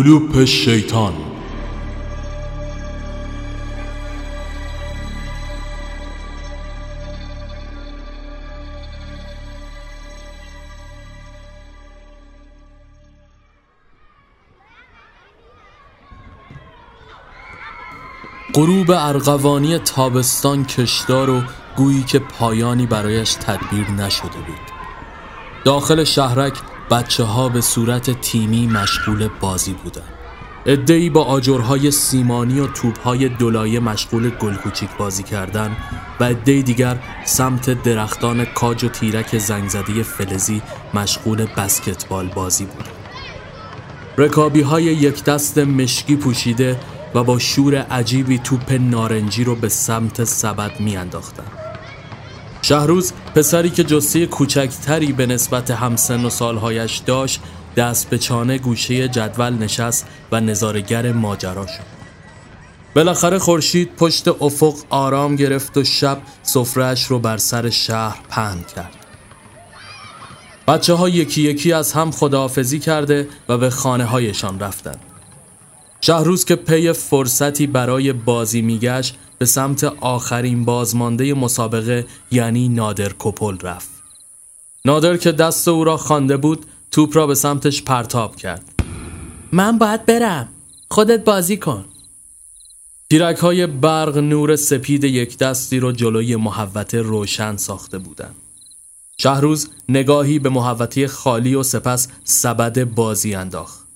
کلوپ شیطان. غروب ارغوانی تابستان کشدار و گویی که پایانی برایش تدبیر نشده بود. داخل شهرک بچه ها به صورت تیمی مشغول بازی بودند ادهی با آجرهای سیمانی و توپهای دولایه مشغول گل کوچیک بازی کردن و ادهی دیگر سمت درختان کاج و تیرک زنگزدی فلزی مشغول بسکتبال بازی بودند رکابی های یک دست مشکی پوشیده و با شور عجیبی توپ نارنجی رو به سمت سبد میانداختن. شهروز پسری که جسه کوچکتری به نسبت همسن و سالهایش داشت دست به چانه گوشه جدول نشست و نظارگر ماجرا شد. بالاخره خورشید پشت افق آرام گرفت و شب سفرهش رو بر سر شهر پهن کرد. بچه ها یکی یکی از هم خداحافظی کرده و به خانه هایشان رفتند. شهروز که پی فرصتی برای بازی میگشت به سمت آخرین بازمانده مسابقه یعنی نادر کپل رفت. نادر که دست او را خوانده بود توپ را به سمتش پرتاب کرد. من باید برم. خودت بازی کن. تیرک های برق نور سپید یک دستی رو جلوی محوته روشن ساخته بودند. شهروز نگاهی به محوطه خالی و سپس سبد بازی انداخت.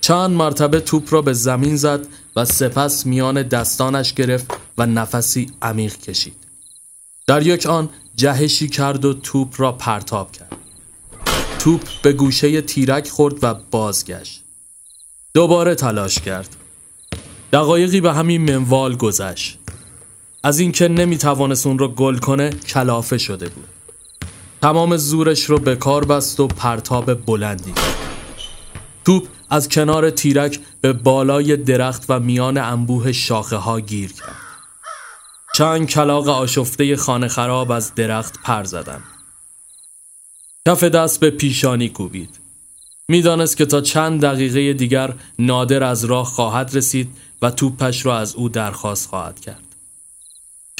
چند مرتبه توپ را به زمین زد و سپس میان دستانش گرفت و نفسی عمیق کشید. در یک آن جهشی کرد و توپ را پرتاب کرد. توپ به گوشه تیرک خورد و بازگشت. دوباره تلاش کرد. دقایقی به همین منوال گذشت. از اینکه نمی‌توانست اون را گل کنه کلافه شده بود. تمام زورش رو به کار بست و پرتاب بلندی. توپ از کنار تیرک به بالای درخت و میان انبوه شاخه ها گیر کرد. چند کلاق آشفته خانه خراب از درخت پر زدن. کف دست به پیشانی کوبید. می‌دانست که تا چند دقیقه دیگر نادر از راه خواهد رسید و توپش را از او درخواست خواهد کرد.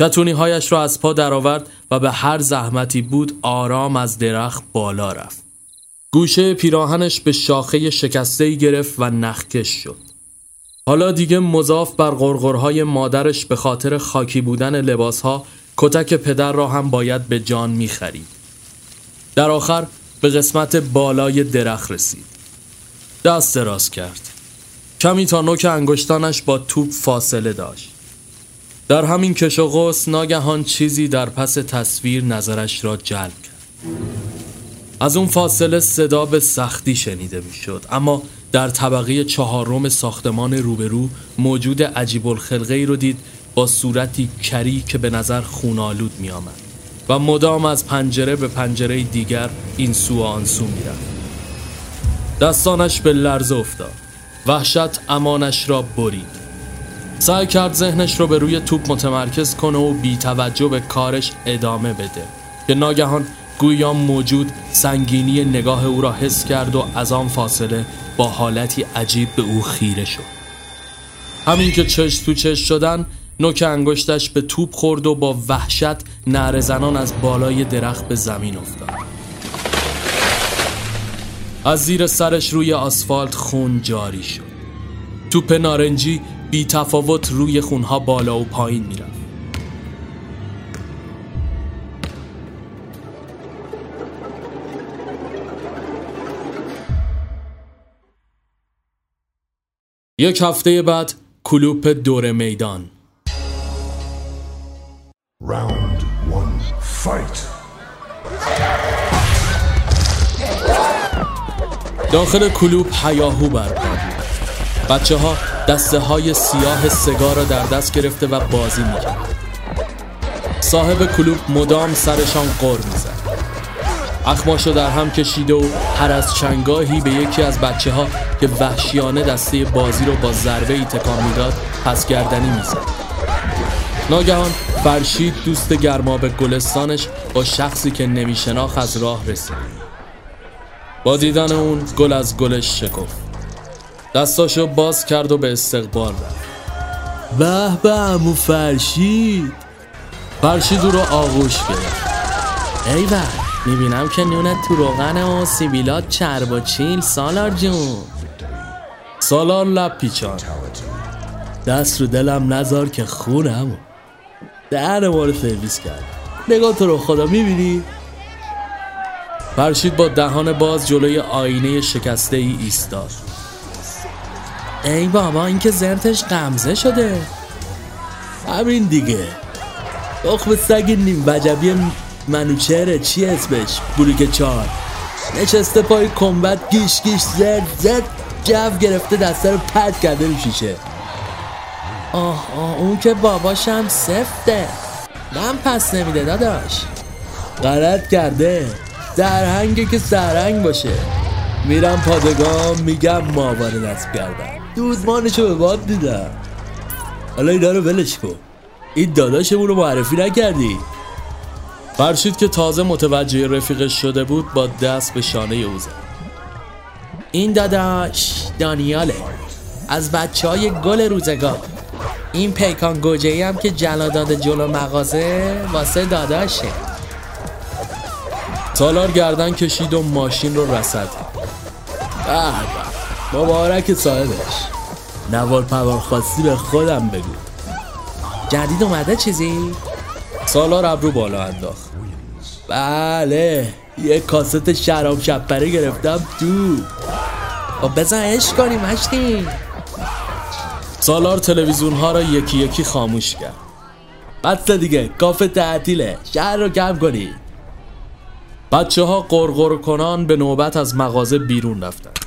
کتونی هایش را از پا درآورد و به هر زحمتی بود آرام از درخت بالا رفت. گوشه پیراهنش به شاخه شکسته گرفت و نخکش شد. حالا دیگه مضاف بر غرغرهای مادرش به خاطر خاکی بودن لباسها کتک پدر را هم باید به جان می خرید. در آخر به قسمت بالای درخت رسید. دست دراز کرد. کمی تا نوک انگشتانش با توپ فاصله داشت. در همین کش و قوس ناگهان چیزی در پس تصویر نظرش را جلب کرد. از اون فاصله صدا به سختی شنیده می‌شد اما در طبقه چهارم ساختمان روبرو موجود عجیب الخلقه ای رو دید با صورتی کری که به نظر خونالود می آمد و مدام از پنجره به پنجره دیگر این سو و آن سو می رفت. دستانش به لرزه افتاد. وحشت امانش را برید. سعی کرد ذهنش رو به روی توپ متمرکز کنه و بی توجه به کارش ادامه بده. که ناگهان گویا موجود سنگینی نگاه او را حس کرد و از آن فاصله با حالتی عجیب به او خیره شد. همین که چش تو چش شدن نوک انگشتش به توپ خورد و با وحشت نعره زنان از بالای درخت به زمین افتاد. از زیر سرش روی آسفالت خون جاری شد. توپ نارنجی بی تفاوت روی خونها بالا و پایین می‌رفت. یک هفته بعد کلوپ دور میدان. Round one, fight. داخل کلوپ حیاهو برپا بچه ها دسته های سیاه سگار را در دست گرفته و بازی می‌کرد صاحب کلوپ مدام سرشان قر می‌زد. اخماشو در هم کشیده و هر از چنگاهی به یکی از بچه ها که وحشیانه دسته بازی رو با ضربه ای تکان می‌داد پس گردنی می‌زد. ناگهان فرشید دوست گرماب گلستانش با شخصی که نمیشناخت از راه رسید. با دیدن اون گل از گلش شکفت. دستاشو باز کرد و به استقبال رفت. به به امو فرشید. فرشید او رو آغوش گرفت. ای می‌بینم که نونت تو روغن و سیبیلات چرب و چیل. سالار جون. سالار لب پیچان. دست رو دلم نزار که خونم. دهن ما رو سرویس کرد نگاه تو رو خدا می‌بینی؟ فرشید با دهان باز جلوی آینه شکسته ای ایستاد. ای بابا این که زرتش قمزه شده. همین دیگه. تخم سگ نیم وجبی منوچهره چی اسمش؟ بوریک چار نشسته پای کمبت گیش گیش زرد زد جو گرفته دسته رو پد کرده رو شیشه. آه آه اون که باباشم سفته. من پس نمیده داداش. غلط کرده. سرهنگه که سرهنگ باشه. میرم پادگام میگم ماوانه نصب کردم دوزمانشو به باد دیدم. حالا اینا رو ولش کن. این داداشمون رو معرفی نکردی. فرشید که تازه متوجه رفیقش شده بود با دست به شانه او زد. این داداش دانیاله. از بچه های گل روزگار. این پیکان گوجه هم که جلاداد جلو مغازه واسه داداشه. سالار گردن کشید و ماشین رو رسد. به مبارک صاحبش نوار پوار خواستی به خودم بگو. جدید اومده چیزی؟ سالار ابرو بالا انداخت. بله یه کاست شراب شپره گرفتم تو. خب بزن عشق کنیم مشتی سالار تلویزیون ها را یکی یکی خاموش کرد. بس دیگه کافه تعطیله. شهر رو کم کنی. بچه ها قرقر کنان به نوبت از مغازه بیرون رفتن.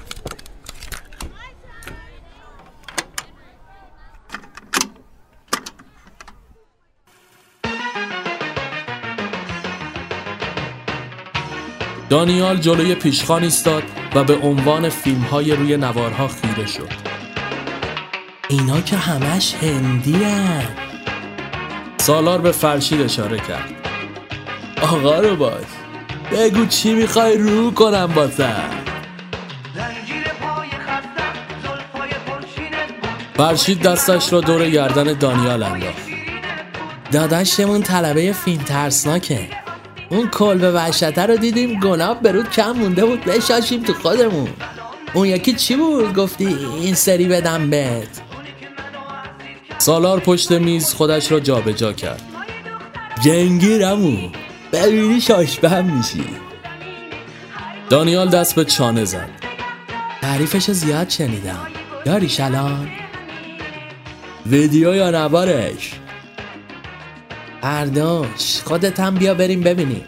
دانیال جلوی پیشخان ایستاد و به عنوان فیلم های روی نوارها خیره شد. اینا که همش هندی هن. سالار به فرشید اشاره کرد. آقا رو باش. بگو چی می‌خوای رو کنم باسه فرشید دستش را دور گردن دانیال انداخت. داداشمون طلبه فیلم ترسناکه. اون کلبه وحشته رو دیدیم گناب برود کم مونده بود بشاشیم تو خودمون. اون یکی چی بود؟ گفتی این سری بدم بهت. سالار پشت میز خودش را جابجا جا کرد جنگیرمون ببینی شاشبهم میشی. دانیال دست به چانه زد. تعریفش زیاد شنیدم. داری شلان ویدیو یا نوارش ارداش خودت هم بیا بریم ببینیم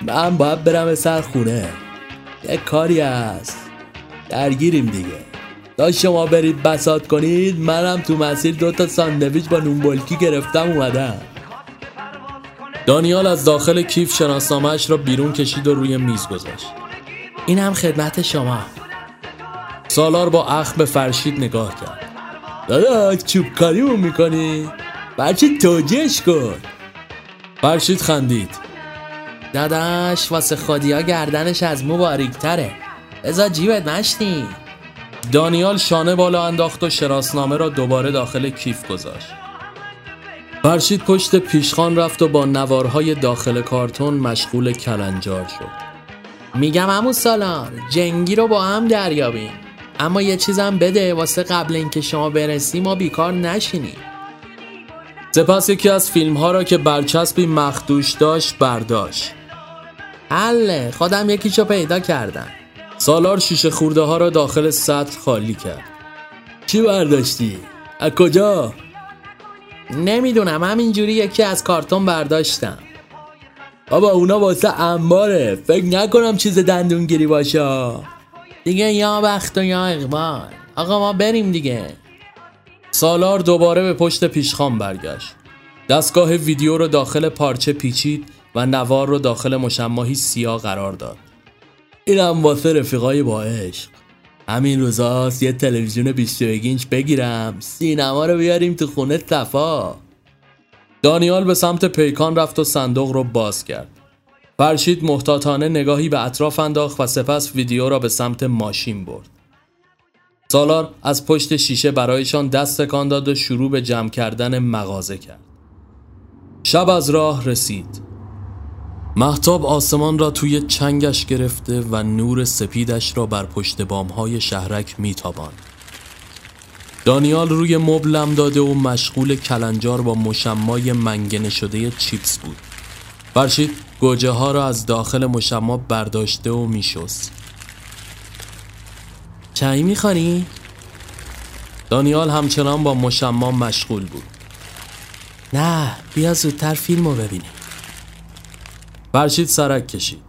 من باید برم سر خونه. یه کاری هست. درگیریم دیگه. تا شما برید بسات کنید منم تو مسیر دوتا ساندویچ با نونبلکی گرفتم اومدم. دانیال از داخل کیف شناسنامهش را بیرون کشید و روی میز گذاشت. این هم خدمت شما. سالار با اخ به فرشید نگاه کرد. داداش چوب کاریمون می‌کنی؟ بچه توجهش کن. فرشید خندید. داداش واسه خودیا گردنش از مو باریکتره ازا جیبت مشتی. دانیال شانه بالا انداخت و شراسنامه را دوباره داخل کیف گذاشت. فرشید پشت پیشخان رفت و با نوارهای داخل کارتون مشغول کلنجار شد. میگم همون سالار جنگی رو با هم دریابیم. اما یه چیزم بده واسه قبل اینکه شما برسی ما بیکار نشینیم. سپس یکی از فیلم ها را که برچسبی مخدوش داشت برداشت. حله خودم یکیشو پیدا کردم. سالار شیشه خورده ها را داخل سطل خالی کرد. چی برداشتی؟ از کجا؟ نمی‌دونم همینجوری یکی از کارتون برداشتم. بابا اونا واسه انباره. فکر نکنم چیز دندونگیری باشه. دیگه یا بخت و یا اقبال. آقا ما بریم دیگه. سالار دوباره به پشت پیشخان برگشت. دستگاه ویدیو رو داخل پارچه پیچید و نوار رو داخل مشماهی سیاه قرار داد. اینم واسه رفیقای با عشق. همین روزاست یه تلویزیون 21 اینچ بگیرم. سینما رو بیاریم تو خونه صفا. دانیال به سمت پیکان رفت و صندوق رو باز کرد. فرشید محتاطانه نگاهی به اطراف انداخت و سپس ویدیو را به سمت ماشین برد. سالار از پشت شیشه برایشان دست تکان داد و شروع به جمع کردن مغازه کرد. شب از راه رسید. محتاب آسمان را توی چنگش گرفته و نور سپیدش را بر پشت بامهای شهرک میتاباند. دانیال روی مبلم داده و مشغول کلنجار با مشمای منگنه شده چیپس بود. فرشید گوجه ها را از داخل مشما برداشته و میشست. چای می‌خوری؟ دانیال همچنان با مشما مشغول بود. نه بیا زودتر فیلم رو ببینیم. فرشید سرک کشید.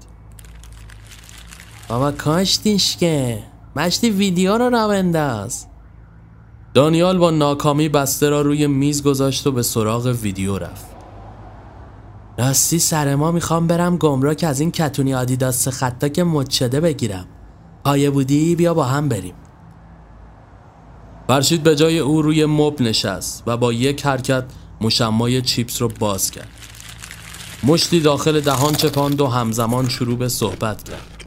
بابا کاشتیش که مشتی ویدیو رو را بنداز دانیال با ناکامی بسته را روی میز گذاشت و به سراغ ویدیو رفت. راستی سر ما می‌خوام برم گمرک از این کتونی آدیداس خطا که مد بگیرم. پایه بودی؟ بیا با هم بریم. فرشید به جای او روی مب نشست و با یک حرکت مشمای چیپس رو باز کرد. مشتی داخل دهان چپاند و همزمان شروع به صحبت کرد.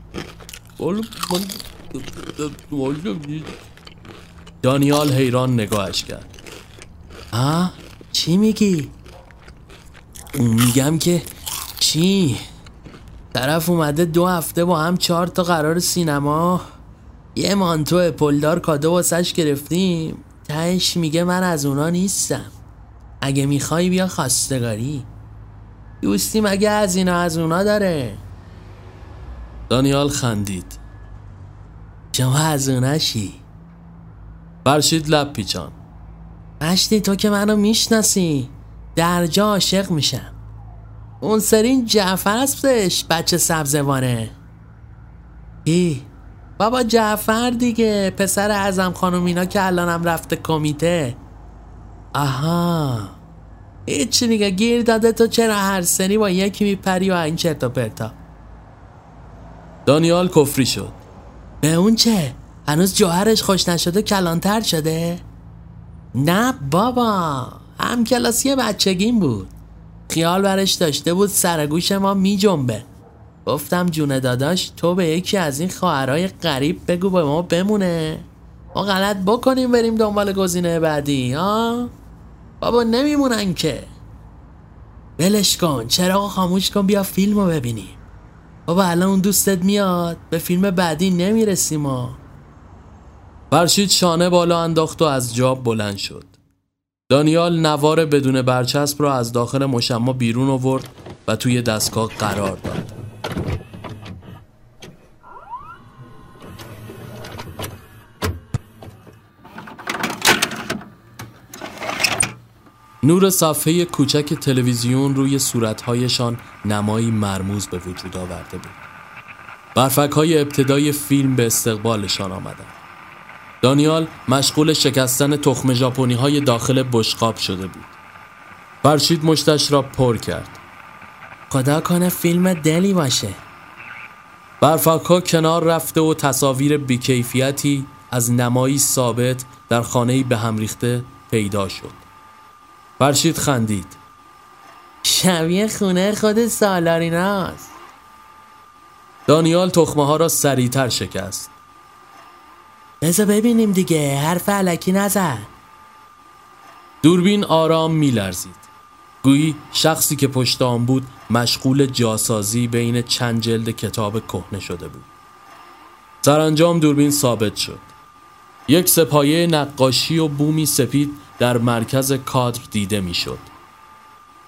دانیال حیران نگاهش کرد. ها چی میگی؟ میگم که چی؟ طرف اومده دو هفته با هم چهار تا قرار سینما. یه مانتو پلدار کادو واسش گرفتیم. تهش میگه من از اونا نیستم. اگه می‌خوای بیا خواستگاری. دوستی مگه از اینا از اونا داره. دانیال خندید. شما از اوناشی؟ فرشید لب پیچان مشتی تو که منو می‌شناسی. درجا عاشق میشم. اون سرین جعفر هستش بچه سبزوانه. ای بابا جعفر دیگه پسر ازم خانم اینا که الانم رفته کمیته. آها. هیچی دیگه گیر داده تو چرا هر سنی با یکی میپری و این چرتا پرتا. دانیال کفری شد. به اون چه؟ هنوز جوهرش خوش نشده کلانتر شده؟ نه بابا هم کلاسی بچگیم بود. خیال برش داشته بود سرگوش ما می جنبه گفتم جون داداش تو به یکی از این خواهرای غریب بگو به ما بمونه. ما غلط بکنیم بریم دنبال گزینه بعدی ها؟ بابا نمیمونن که. بلش کن چراغ خاموش کن بیا فیلم رو ببینیم. بابا الان اون دوستت میاد به فیلم بعدی نمی‌رسیم ما. فرشید شانه بالا انداخت و از جاب بلند شد. دانیال نوار بدون برچسب را از داخل مشما بیرون آورد و توی دستگاه قرار داد. نور صفحه کوچک تلویزیون روی صورتهایشان نمایی مرموز به وجود آورده بود. برفک های ابتدای فیلم به استقبالشان آمدند. دانیال مشغول شکستن تخم ژاپنی های داخل بشقاب شده بود. فرشید مشتش را پر کرد. خدا کنه فیلم دلی باشه. برفک ها کنار رفته و تصاویر بیکیفیتی از نمایی ثابت در خانه به هم ریخته پیدا شد. فرشید خندید. شبیه خونه خود سالاریناست. دانیال تخمه ها را سریعتر شکست. بذار ببینیم دیگه حرف علکی نزن. دوربین آرام میلرزید. گویی شخصی که پشت آن بود مشغول جاسازی بین چند جلد کتاب کهنه شده بود. سرانجام دوربین ثابت شد. یک سپایه نقاشی و بومی سپید در مرکز کادر دیده می‌شد.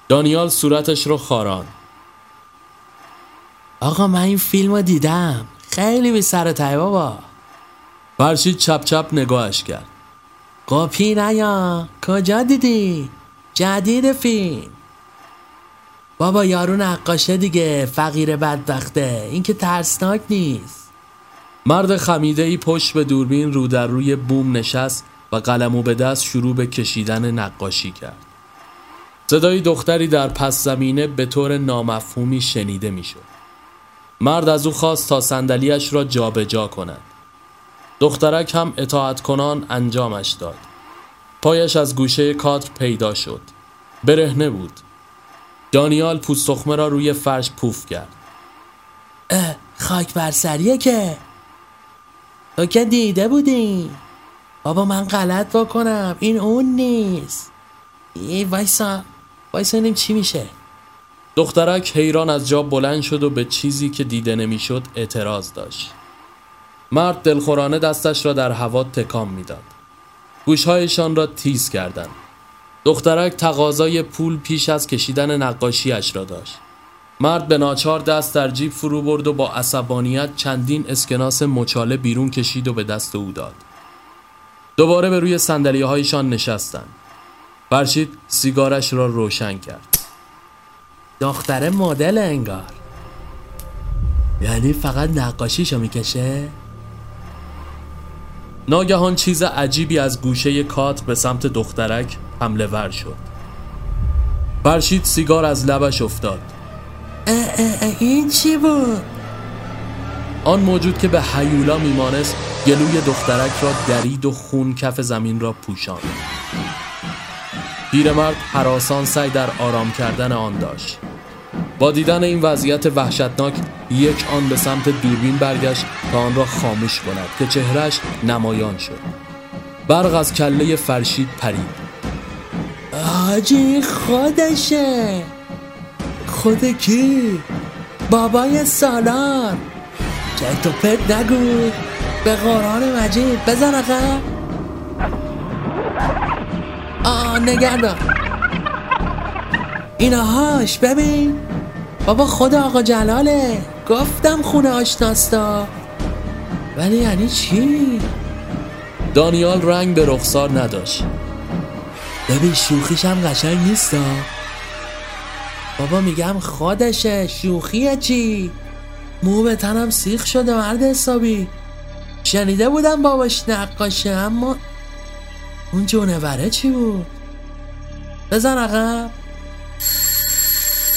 دانیال صورتش رو خاران. آقا من این فیلم رو دیدم. خیلی بی سر بابا. فرشید چپ چپ نگاهش کرد قاپی نیا کجا دیدی؟ جدید فیلم بابا یارو نقاشه دیگه فقیر بدبخته این که ترسناک نیست مرد خمیده ای پشت به دوربین رو در روی بوم نشست و قلمو به دست شروع به کشیدن نقاشی کرد صدای دختری در پس زمینه به طور نامفهومی شنیده می‌شد. مرد از او خواست تا صندلیاش را جابجا جا کند. دخترک هم اطاعت کنان انجامش داد. پایش از گوشه کادر پیدا شد. برهنه بود. دانیال پوستخمه را روی فرش پوف کرد. اه خاک بر سریه که تو که دیده بودی بابا من غلط بکنم این اون نیست ای وایسا وایسا اینیم چی میشه دخترک حیران از جا بلند شد و به چیزی که دیده نمی‌شد اعتراض داشت مرد دلخورانه دستش را در هوا تکان می‌داد. گوشهایشان را تیز کردند. دخترک تقاضای پول پیش از کشیدن نقاشیش را داشت. مرد به ناچار دست در جیب فرو برد و با عصبانیت چندین اسکناس مچاله بیرون کشید و به دست او داد. دوباره به روی سندلیه هایشان نشستند. فرشید سیگارش را روشن کرد. دختر مدل انگار. یعنی فقط نقاشیشو می‌کشه؟ ناگهان چیز عجیبی از گوشه کات به سمت دخترک حمله ور شد. فرشید سیگار از لبش افتاد. اه اه اه این چی بود؟ آن موجود که به حیولا میمانست گلوی دخترک را درید و خون کف زمین را پوشاند. پیرمرد حراسان سعی در آرام کردن آن داشت. با دیدن این وضعیت وحشتناک یک آن به سمت دوربین برگشت تا آن را خاموش کند که چهرش نمایان شد. برق از کله فرشید پرید. آجی خودشه. خود کی؟ بابای سالار. چرت و پرت نگو. به قرآن مجید بزن آقا. آه نگردار اینهاش ببین. بابا خود آقا جلاله. گفتم خونه آشناستا. ولی یعنی چی؟ دانیال رنگ به رخسار نداشت. ببین شوخیش هم قشنگ نیستا. بابا میگم خودشه. شوخیه چی؟ مو به تنم سیخ شده مرد حسابی. شنیده بودم باباش نقاشه اما اون جونوره چی بود؟ بزن عقب.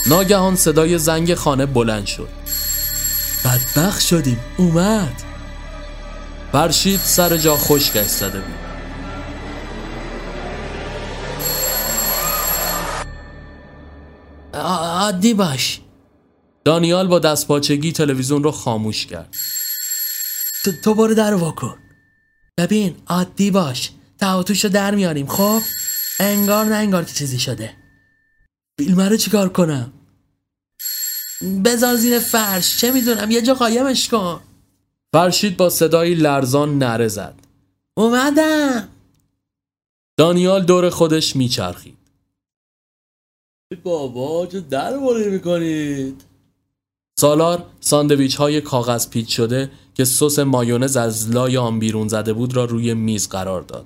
ناگهان صدای زنگ خانه بلند شد. بدبخت شدیم اومد. فرشید سر جا خشکش زده بود. عادی باش. دانیال با دستپاچگی تلویزیون رو خاموش کرد. تو, تو برو در واکن. ببین عادی باش. تعاطوشو در میاریم خب؟ انگار نه انگار که چیزی شده. فیلمه رو چیکار کنم بذار زیر فرش چه می‌دونم؟ یه جا قایمش کن. فرشید با صدایی لرزان نره زد. اومدم. دانیال دور خودش میچرخید. بابا چه در باری می‌کنید؟ سالار ساندویچ های کاغذ پیچ شده که سس مایونز از لای آن بیرون زده بود را روی میز قرار داد.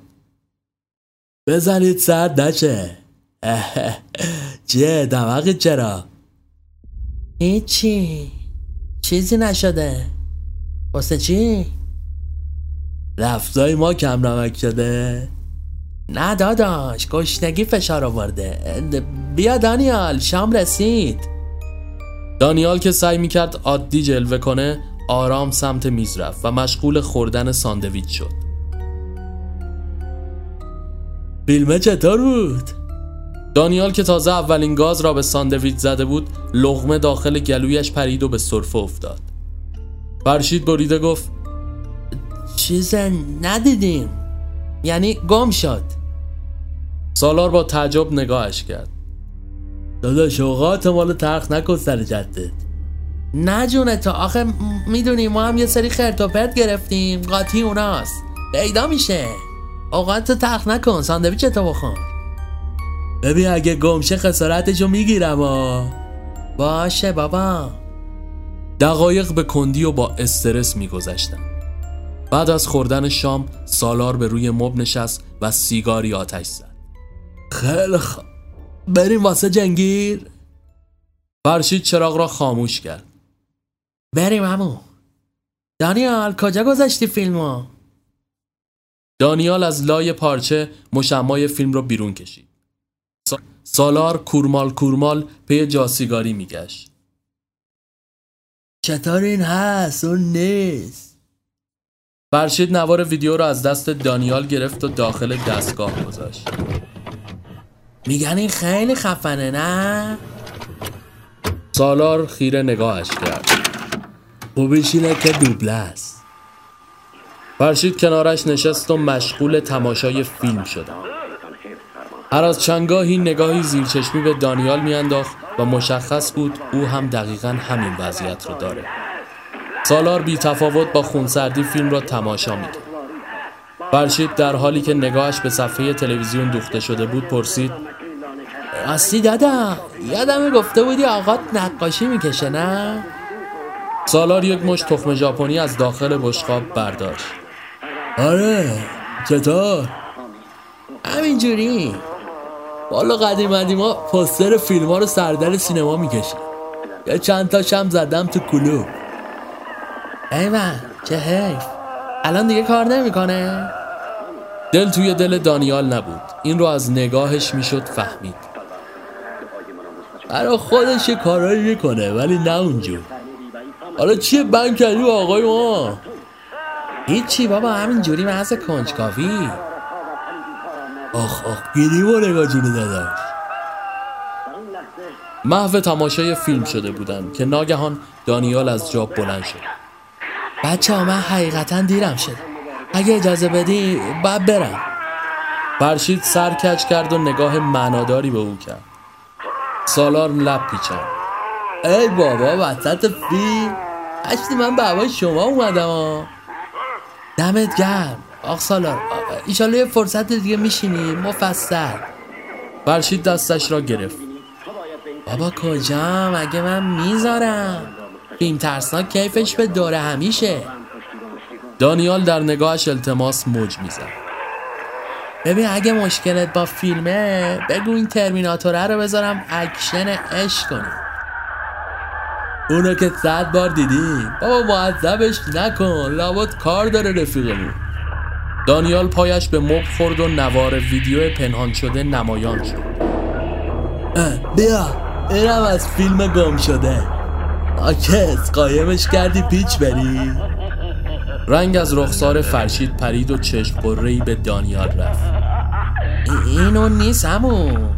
بزنید سرد نشه چیه دماغت چرا هیچی. چیزی نشده. واسه چی؟ رفتای ما کم نمک شده. نه داداش گشنگی فشار آورده. بیا دانیال شام رسید. دانیال که سعی می‌کرد عادی جلوه کنه آرام سمت میز رفت و مشغول خوردن ساندویچ شد. فیلمه چطور بود؟ دانیال که تازه اولین گاز را به ساندویچ زده بود لغمه داخل گلویش پرید و به سرفه افتاد. فرشید بریده گفت چیز ندیدیم. یعنی گم شد. سالار با تعجب نگاهش کرد. داداش اوقات مالو ترخ نکن سر جدت. نه جونه تا آخه می‌دونی ما هم یه سری خرت و پرت گرفتیم. قاطی اوناست. پیدا میشه. اوقات ترخ نکن ساندویچ تو بخور ببین اگه گمشه خسارتشو می‌گیرم آ باشه بابا. دقایق به کندی و با استرس میگذشتند بعد از خوردن شام سالار به روی مب نشست و سیگاری آتش زد. خیلی خوب بریم واسه جنگیر. فرشید چراغ را خاموش کرد. بریم همون دانیال کجا گذاشتی فیلمو؟ دانیال از لای پارچه مشمای فیلم را بیرون کشید. سالار کورمال کورمال پی جاسیگاری میگشت. چطور این هست اون نیست. فرشید نوار ویدیو را از دست دانیال گرفت و داخل دستگاه گذاشت. میگن این خیلی خفنه نه؟ سالار خیره نگاهش کرد. خوبش اینه که دوبله است. فرشید کنارش نشست و مشغول تماشای فیلم شد. هر از چنگاهی نگاهی زیرچشمی به دانیال میانداخت و مشخص بود او هم دقیقا همین وضعیت رو داره سالار بی تفاوت با خونسردی فیلم را تماشا می‌کرد فرشید در حالی که نگاهش به صفحه تلویزیون دوخته شده بود پرسید راستی دادا یادم گفته بودی آقات نقاشی می‌کشه نه؟ سالار یک مش تخم ژاپنی از داخل بشقاب برداشت آره چطور؟ همینجوری والا قدیم قدیما پستر فیلم ها رو سردر سینما می‌کشید یه چند تا شم زدم تو کلوب ایوان چه حیف. الان دیگه کار نمی‌کنه. دل توی دل دانیال نبود. این رو از نگاهش می‌شد فهمید. برا خودش کارایی می‌کنه ولی نه اونجور. حالا چیه بند کردی آقای ما؟ هیچی بابا همینجوری محض کنجکاوی. آخ آخ. گیری و نگاه جونه داداش. محو تماشای فیلم شده بودند که ناگهان دانیال از جا بلند شد. بچه ها من حقیقتا دیرم شد اگه اجازه بدی باید برم. فرشید سر کج کرد و نگاه معناداری به او کرد. سالار لب پیچند ای بابا وسط فیلم. هشتی من به شما اومدم دمت گرم. آخ سالار ایشالا یه فرصت دیگه میشینی مفصل. فرشید دستش را گرفت. بابا کجام؟ اگه من می‌ذارم. فیلم ترسناک کیفش به دورهمیشه. دانیال در نگاهش التماس موج می‌زد. ببین اگه مشکلت با فیلمه بگو این Terminator ه رو بذارم اکشنه عشق کنی اونو که صد بار دیدی بابا معذبش نکن. لابد کار داره رفیقمون. دانیال پایش به مبل خورد و نوار ویدیو پنهان شده نمایان شد. بیا اینم از فیلم گم شده. آکس قایمش کردی پیچ بری. رنگ از رخسار فرشید پرید و چشم قرهی به دانیال رفت. اینو نیست همون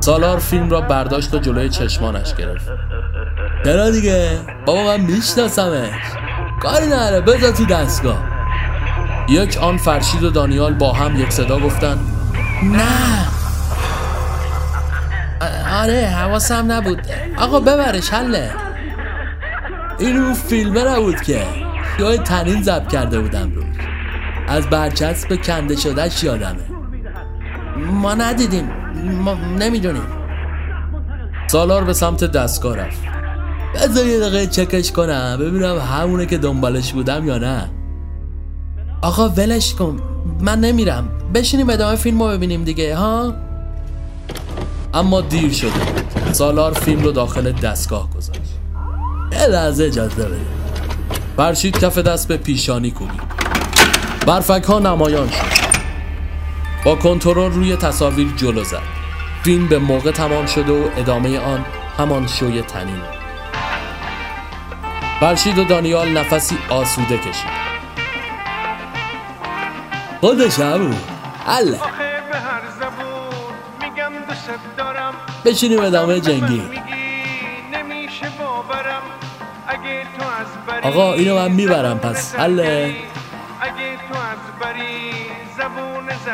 سالار فیلم را برداشت و جلوی چشمانش گرفت. چرا دیگه بابا من میشناسمش. کاری نره بذار تو دستگاه. یک آن فرشید و دانیال با هم یک صدا گفتن نه. آره حواسم نبود. آقا ببرش حله. این اون فیلمه نبود که. یه تنین زب کرده بودم روش از برچسب کنده شدهش یادمه. ما ندیدیم. ما نمی‌دونیم. سالار به سمت دستگاه رفت. بذار یه دقیقه چکش کنم ببینم همونه که دنبالش بودم یا نه. آقا ولش کن. من نمیرم. بشینیم ادامه فیلم رو ببینیم دیگه ها؟ اما دیر شده. سالار فیلم رو داخل دستگاه گذاشت. یه لحظه اجازه بده. فرشید کف دست به پیشانی کوبید. برفک ها نمایان شد. با کنترل روی تصاویر جلو زد. فیلم به موقع تمام شده و ادامه آن همان شوی تنین. فرشید و دانیال نفسی آسوده کشید. خودش همون حله. بشینیم ادامه جنگی. آقا اینو من می‌برم پس. حله.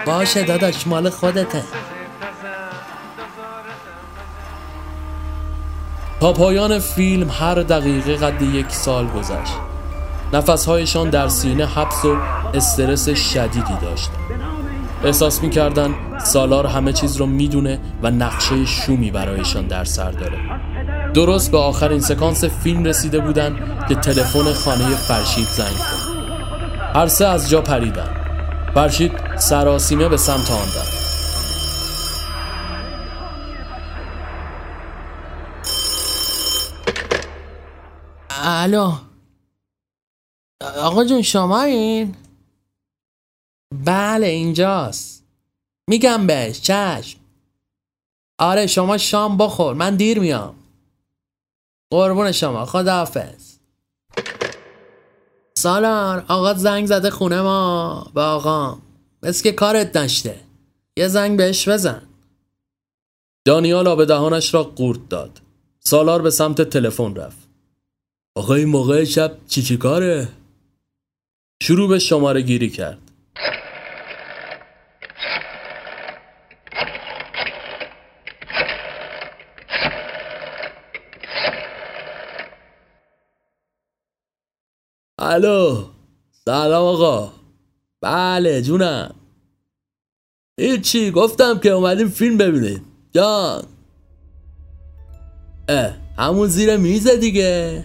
باشه داداش مال خودته. تا پایان فیلم هر دقیقه قد یک سال گذشت. نفسهایشان در سینه حبس و استرس شدیدی داشتند احساس می‌کردن سالار همه چیز رو می‌دونه و نقشه شومی برایشان در سر داره. درست به آخرین سکانس فیلم رسیده بودن که تلفن خانه فرشید زنگ خورد هر سه از جا پریدن فرشید سراسیمه به سمت آن رفت. الو. آقا جون شما این؟ بله اینجاست. میگم بهش چشم. آره شما شام بخور من دیر میام. قربون شما خداحافظ. سالار آقا زنگ زده خونه ما به آقا مثل که کارت نشته. یه زنگ بهش بزن. دانیال آب دهانش را قورت داد. سالار به سمت تلفن رفت. آقا این موقع شب چی چی کاره؟ شروع به شماره گیری کرد. الو سلام آقا. بله جونم. هیچی گفتم که اومدیم فیلم ببینیم. جان. اه همون زیر میزه دیگه.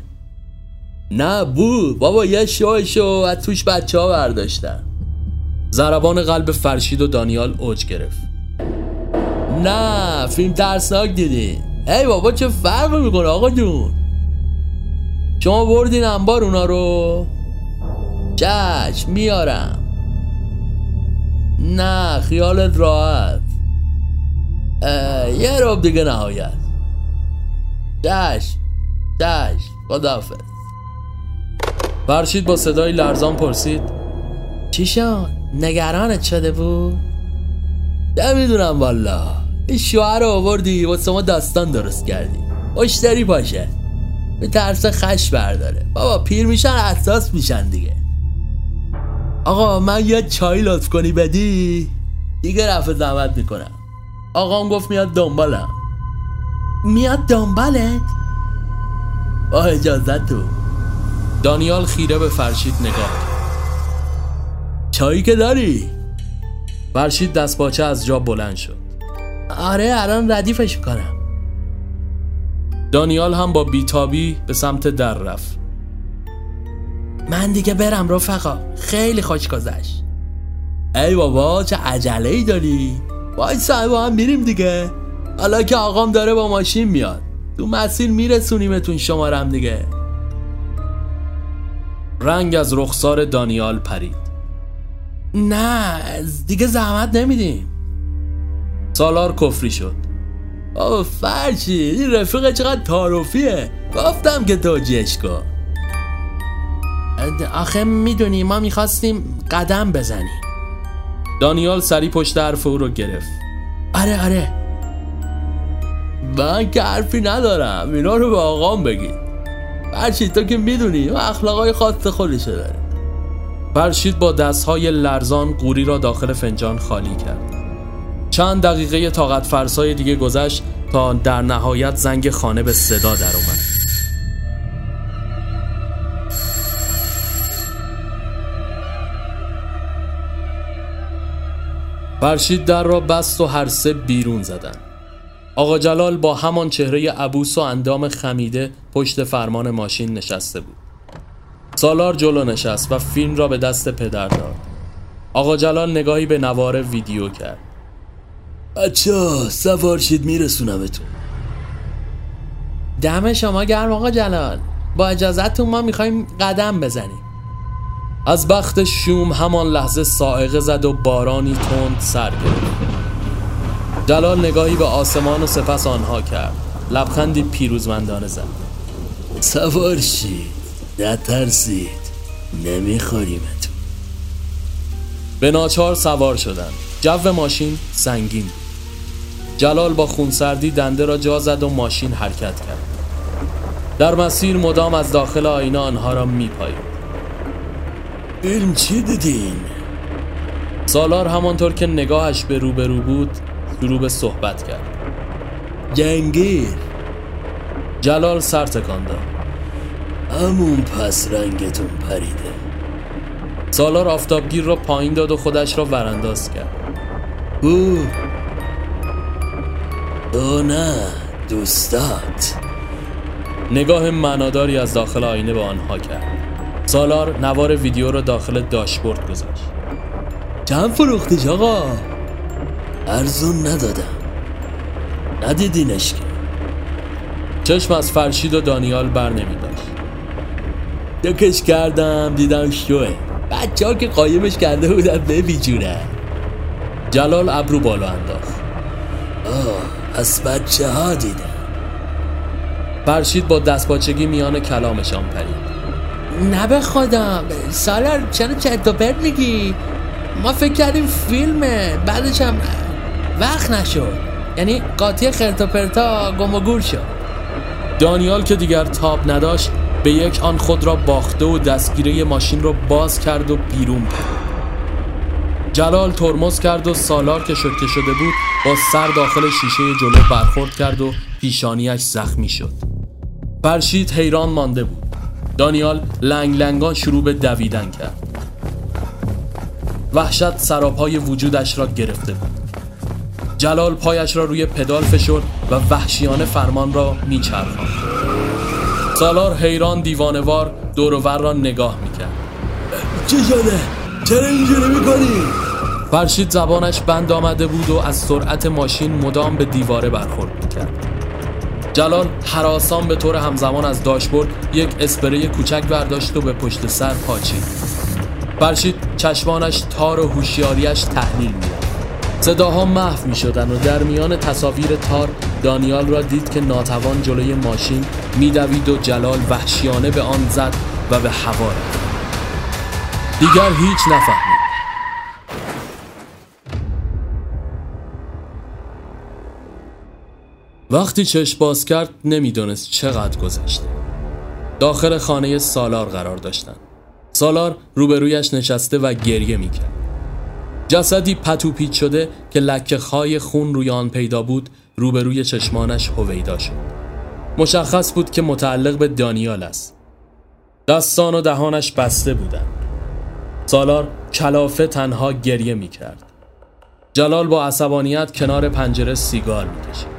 نه بود بابا یه شو شو. از توش بچه ها برداشتن. زربان قلب فرشید و دانیال اوج گرفت. نه فیلم ترسناک دیدین ای بابا چه فرق می‌کنه آقا جون؟ شما بردین انبار اونا رو. چشم میارم. نه خیالت راحت. یه روب دیگه نهایت. چشم چشم خداحافظ. فرشید با صدای لرزان پرسید. چی شد؟ نگرانت شده بود؟ نمی‌دونم والا. این شوهر رو آوردی واسه ما داستان درست کردی. مشتری باشه به ترس خش برداره. بابا پیر میشن اساس میشن دیگه. آقا من یه چای لطف کنی بدی؟ دیگه رفع زحمت می‌کنم. آقام گفت میاد دنبالم. میاد دنبالت؟ با اجازت تو. دانیال خیره به فرشید نگاه کرد. چایی که داری؟ فرشید دستپاچه از جا بلند شد. آره الان ردیفش می‌کنم. دانیال هم با بیتابی به سمت در رفت. من دیگه برم رفقا. خیلی خوش گذشت. ای بابا چه عجله ای داری؟ وای با هم میریم دیگه. حالا که آقام داره با ماشین میاد. تو مسیر میرسونیمتون شمارم دیگه. رنگ از رخسار دانیال پرید. نه دیگه زحمت نمیدیم. سالار کفری شد. آه فرشی این رفیق چقدر تعارفیه. گفتم که توجیهش کن آخه می‌دونی ما می‌خواستیم قدم بزنیم. دانیال سری پشت حرف او رو گرفت. آره آره. من که حرفی ندارم اینا رو به آقام بگید. فرشید تو که می‌دونی و اخلاقای خاص خودشه داره فرشید با دستهای لرزان قوری را داخل فنجان خالی کرد. چند دقیقه طاقت فرسای دیگه گذشت تا در نهایت زنگ خانه به صدا در اومد فرشید در را بست و هر سه بیرون زدن آقا جلال با همان چهره عبوس و اندام خمیده پشت فرمان ماشین نشسته بود. سالار جلو نشست و فیلم را به دست پدر داد. آقا جلال نگاهی به نوار ویدیو کرد. بچه سوار شید میرسونمتون. دم شما گرم آقا جلال. با اجازتون ما می‌خوایم قدم بزنیم. از بخت شوم همان لحظه سائقه زد و بارانی تند سر گرفت. جلال نگاهی به آسمان و سپس آنها کرد. لبخندی پیروزمندانه زد. سوار شید. نترسید. نمیخوریمتون به ناچار سوار شدند جو ماشین سنگین بود. جلال با خونسردی دنده را جا زد و ماشین حرکت کرد. در مسیر مدام از داخل آینه آنها را میپایید. فیلم چی دیدین؟ سالار همانطور که نگاهش به روبرو بود شروع به صحبت کرد. جنگیر جلال سر تکان داد همون پس رنگتون پریده. سالار آفتابگیر را پایین داد و خودش را ورانداز کرد. او. او نه دوستات. نگاه معناداری از داخل آینه به آنها کرد. سالار نوار ویدیو را داخل داشبورد گذاشت. چند فروختیش آقا؟ ارزون ندادم. ندیدینش که. چشم از فرشید و دانیال بر نمی داشت. دکش کردم دیدم شوه. بچه ها که قایمش کرده بودن ببیجونه جلال ابرو بالا انداخت. آه از بچه ها دیدم. فرشید با دستپاچگی میان کلامشان پرید. نه به خدا سالار چرا چرت و پرت میگی؟ ما فکر کردیم فیلمه. بعدش هم وقت نشد. یعنی قاطی خرت و پرتا گم و گور شد. دانیال که دیگر تاب نداشت به یک آن خود را باخته و دستگیره ماشین را باز کرد و بیرون پرید جلال ترمز کرد و سالار که شکه شده بود با سر داخل شیشه جلو برخورد کرد و پیشانیش زخمی شد. فرشید حیران مانده بود. دانیال لنگ لنگان شروع به دویدن کرد. وحشت سراپای وجودش را گرفته بود. جلال پایش را روی پدال فشرد و وحشیانه فرمان را میچرخاند. سالار حیران دیوانوار دورور را نگاه می‌کرد. چه شده؟ چرا اینجوری می‌کنی؟ فرشید زبانش بند آمده بود و از سرعت ماشین مدام به دیواره برخورد می‌کرد. جلال حراسان به طور همزمان از داشبورد یک اسپری کوچک برداشت و به پشت سر پاچید. فرشید چشمانش تار و هوشیاریش تحلیل می‌داد صداها محو می شدن و در میان تصاویر تار دانیال را دید که ناتوان جلوی ماشین میدوید و جلال وحشیانه به آن زد و به هوا رفت. دیگر هیچ نفهمید. وقتی چشم باز کرد نمی‌دونست چقدر گذشته. داخل خانه سالار قرار داشتن سالار روبرویش نشسته و گریه می‌کرد. جسدی پتوپیت شده که لکه خای خون روی آن پیدا بود روبروی چشمانش هویدا شد. مشخص بود که متعلق به دانیال است. دستان و دهانش بسته بودند. سالار کلافه تنها گریه می‌کرد. جلال با عصبانیت کنار پنجره سیگار می‌کشید.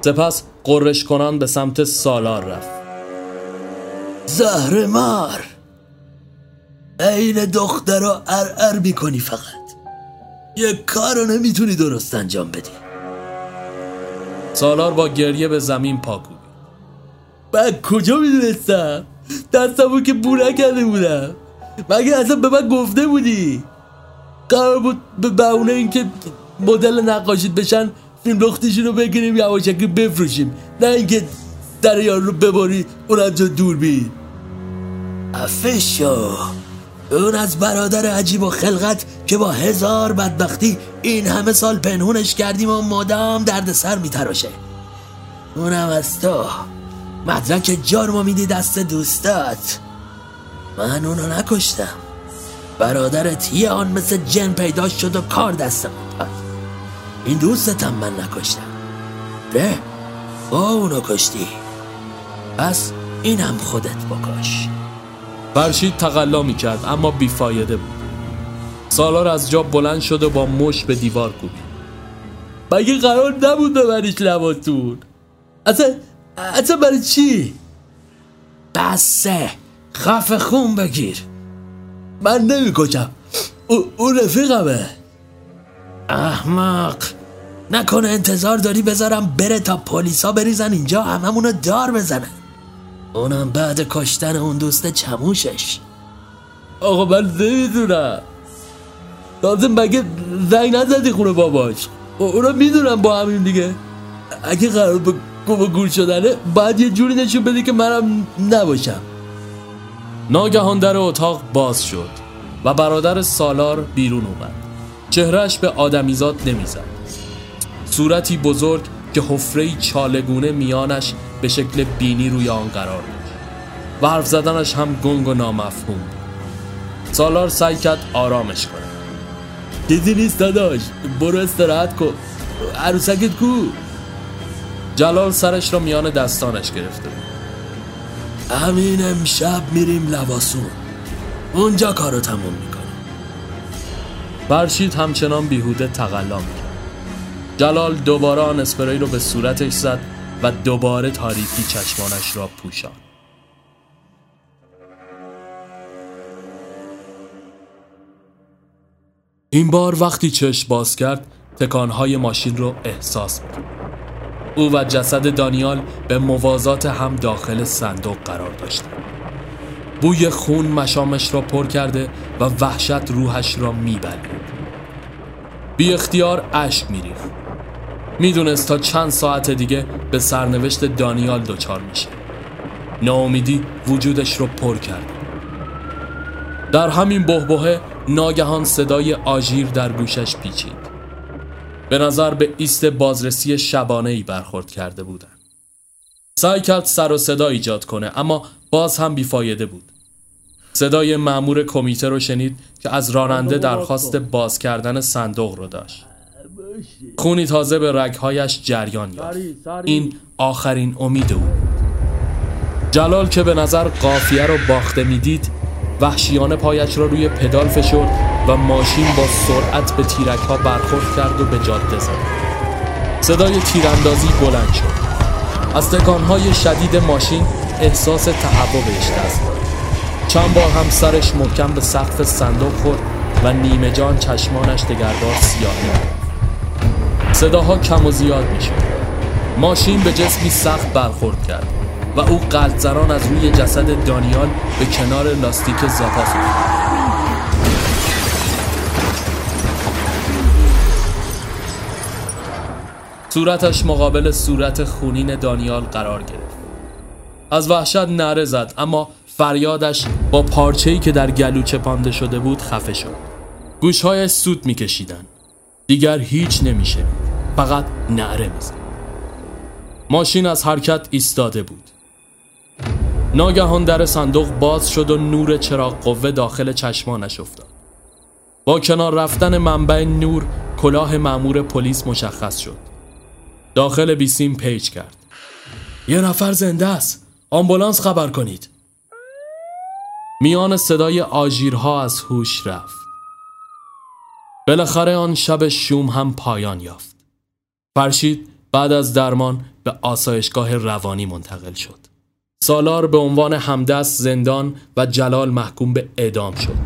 سپس قررش کنان به سمت سالار رفت. زهر مار عین دختر رو ار می‌کنی فقط. یک کار رو نمی‌تونی درست انجام بدی. سالار با گریه به زمین پاکو من کجا می‌دونستم؟ دستم بود که بو کرده بودم. مگه اصلا به من گفته بودی؟ قرار بود به بهونه اینکه مدل نقاشید بشن فیلم لختشون رو بگیریم یواشکی بفروشیم. نه اینکه در یار رو بباری اون جا دور بی. افشو اون از برادر عجیب و خلقت که با هزار بدبختی این همه سال پنهونش کردیم و مدام درد سر میتراشه. اونم از تو. مدرک جارمو میدی دست دوستات. من اونو نکشتم. برادرت یه آن مثل جن پیدا شد و کار دستم داد. این دوستتم من نکشتم. نه با اونو کشتی. پس اینم خودت بکش. فرشید تقلا می کرد اما بیفایده بود. سالار از جا بلند شد و با مش به دیوار کوبید. مگه قرار نبود ببریش لباتون؟ اصلا اصلا برای چی؟ بسه خف خون بگیر. من نمی‌کشم. او رفیقمه. احمق نکنه انتظار داری بذارم بره تا پلیسا بریزن اینجا هممونو دار بزنن. اونم بعد کشتن اون دوست چموشش. آقا من نمی‌دونم. لازم بگه زنگ نزدی خونه باباش؟ اونا می‌دونم با همین دیگه. اگه قرار به گم گور شدنه باید یه جوری نشون بدی که منم نباشم. ناگهان در اتاق باز شد و برادر سالار بیرون اومد. چهرش به آدمیزاد نمی‌زد. صورتی بزرگ که حفره چالگونه میانش به شکل بینی روی آن قرار داشت و حرف زدنش هم گنگ و نامفهوم سالار سعی کرد آرامش کنه چیزی نیست داداش برو استراحت کن. عروسکت کو؟ جلال سرش را میان دستانش گرفته بود. همین امشب میریم لواسون. اونجا کارو تموم می‌کنیم فرشید همچنان بیهوده تقلا می‌کرد. جلال دوباره آن اسپری رو به صورتش زد و دوباره تاریکی چشمانش را پوشان این بار وقتی چشم باز کرد تکانهای ماشین رو احساس می‌کرد. او و جسد دانیال به موازات هم داخل صندوق قرار داشتند. بوی خون مشامش را پر کرده و وحشت روحش را میبلید بی اختیار اشک میریخت. می‌دونست تا چند ساعت دیگه به سرنوشت دانیال دچار میشه. ناامیدی وجودش رو پر کرد. در همین بهبهه ناگهان صدای آژیر در گوشش پیچید. به نظر به ایست بازرسی شبانه ای برخورد کرده بودند سعی کرد سر و صدا ایجاد کنه اما باز هم بیفایده بود. صدای مأمور کمیته رو شنید که از راننده درخواست باز کردن صندوق رو داشت. خونی تازه به رگهایش جریان یافت. این آخرین امید او. جلال که به نظر قافیه رو باخته می‌دید وحشیانه پایش را روی پدال فشرد و ماشین با سرعت به تیرک ها برخورد کرد و به جاده زد. صدای تیراندازی بلند شد. از تکانهای شدید ماشین احساس تهوع بهش دست داد. چند بار هم سرش محکم به سقف صندوق خورد و نیمه جان چشمانش دگربار سیاهی صداها کم و زیاد می‌شد. ماشین به جسمی سخت برخورد کرد و او قلب زران از روی جسد دانیال به کنار لاستیک زاپاس افتاد صورتش مقابل صورت خونین دانیال قرار گرفت. از وحشت نره زد اما فریادش با پارچه‌ای که در گلو چپانده شده بود خفه شد. گوشهایش سود میکشیدن. دیگر هیچ نمیشه فقط نعره می‌زد. ماشین از حرکت ایستاده بود. ناگهان در صندوق باز شد و نور چراغ قوه داخل چشمانش افتاد. با کنار رفتن منبع نور کلاه مأمور پلیس مشخص شد. داخل بیسیم پیچ کرد. یه نفر زنده است. آمبولانس خبر کنید. میان صدای آژیرها از هوش رفت. بالاخره آن شب شوم هم پایان یافت. فرشید بعد از درمان به آسایشگاه روانی منتقل شد. سالار به عنوان همدست زندان و جلال محکوم به اعدام شد.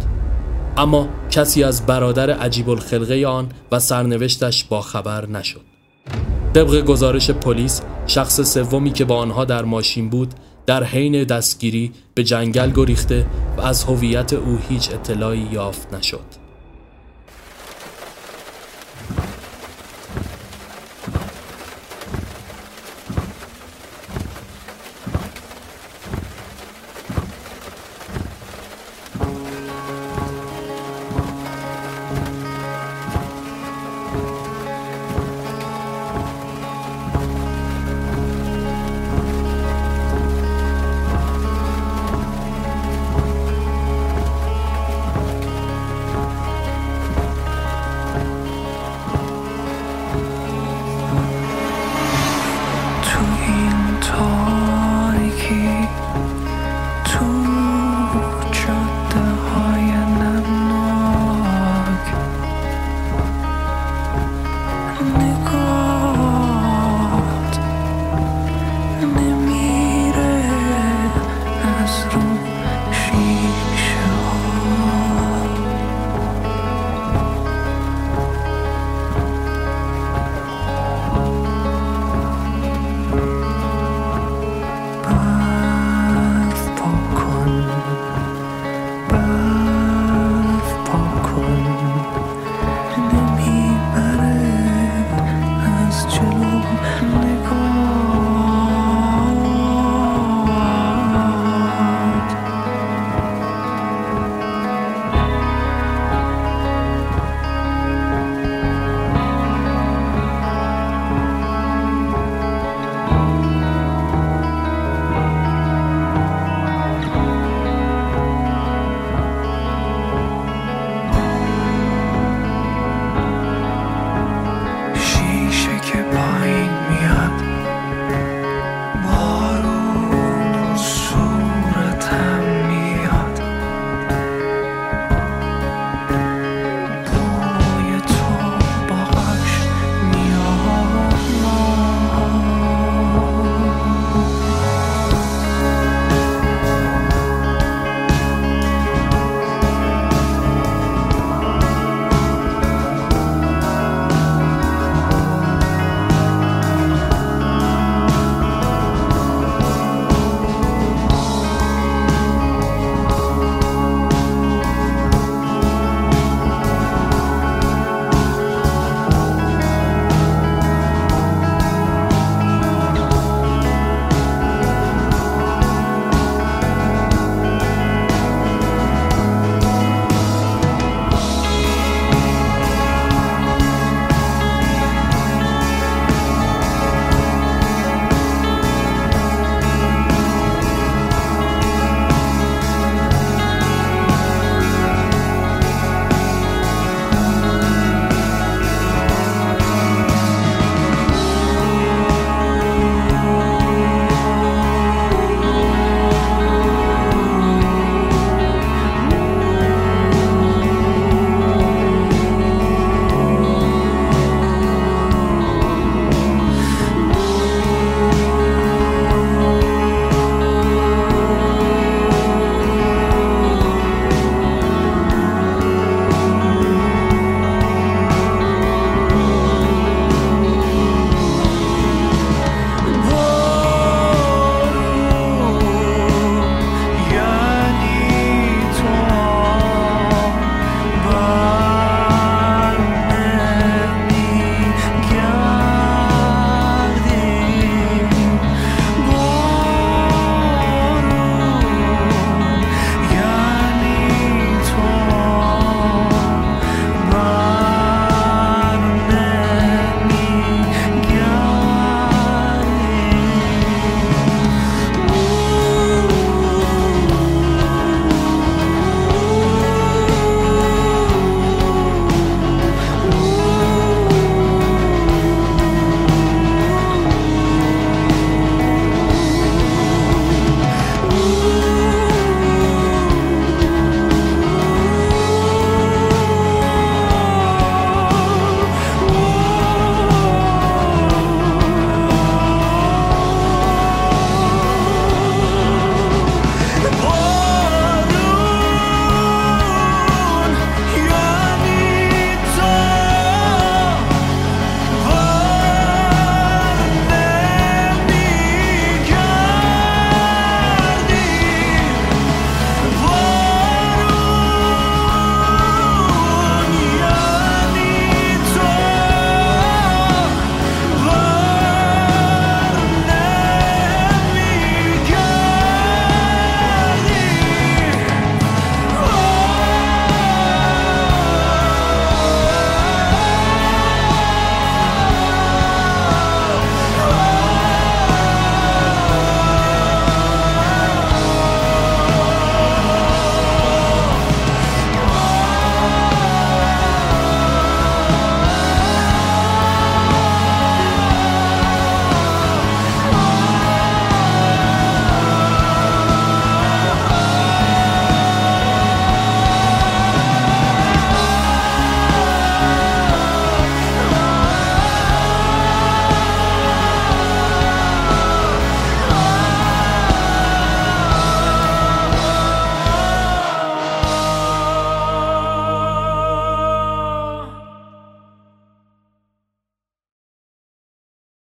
اما کسی از برادر عجیب الخلقه آن و سرنوشتش با خبر نشد. طبق گزارش پلیس شخص سومی که با آنها در ماشین بود در حین دستگیری به جنگل گریخته و از هویت او هیچ اطلاعی یافت نشد.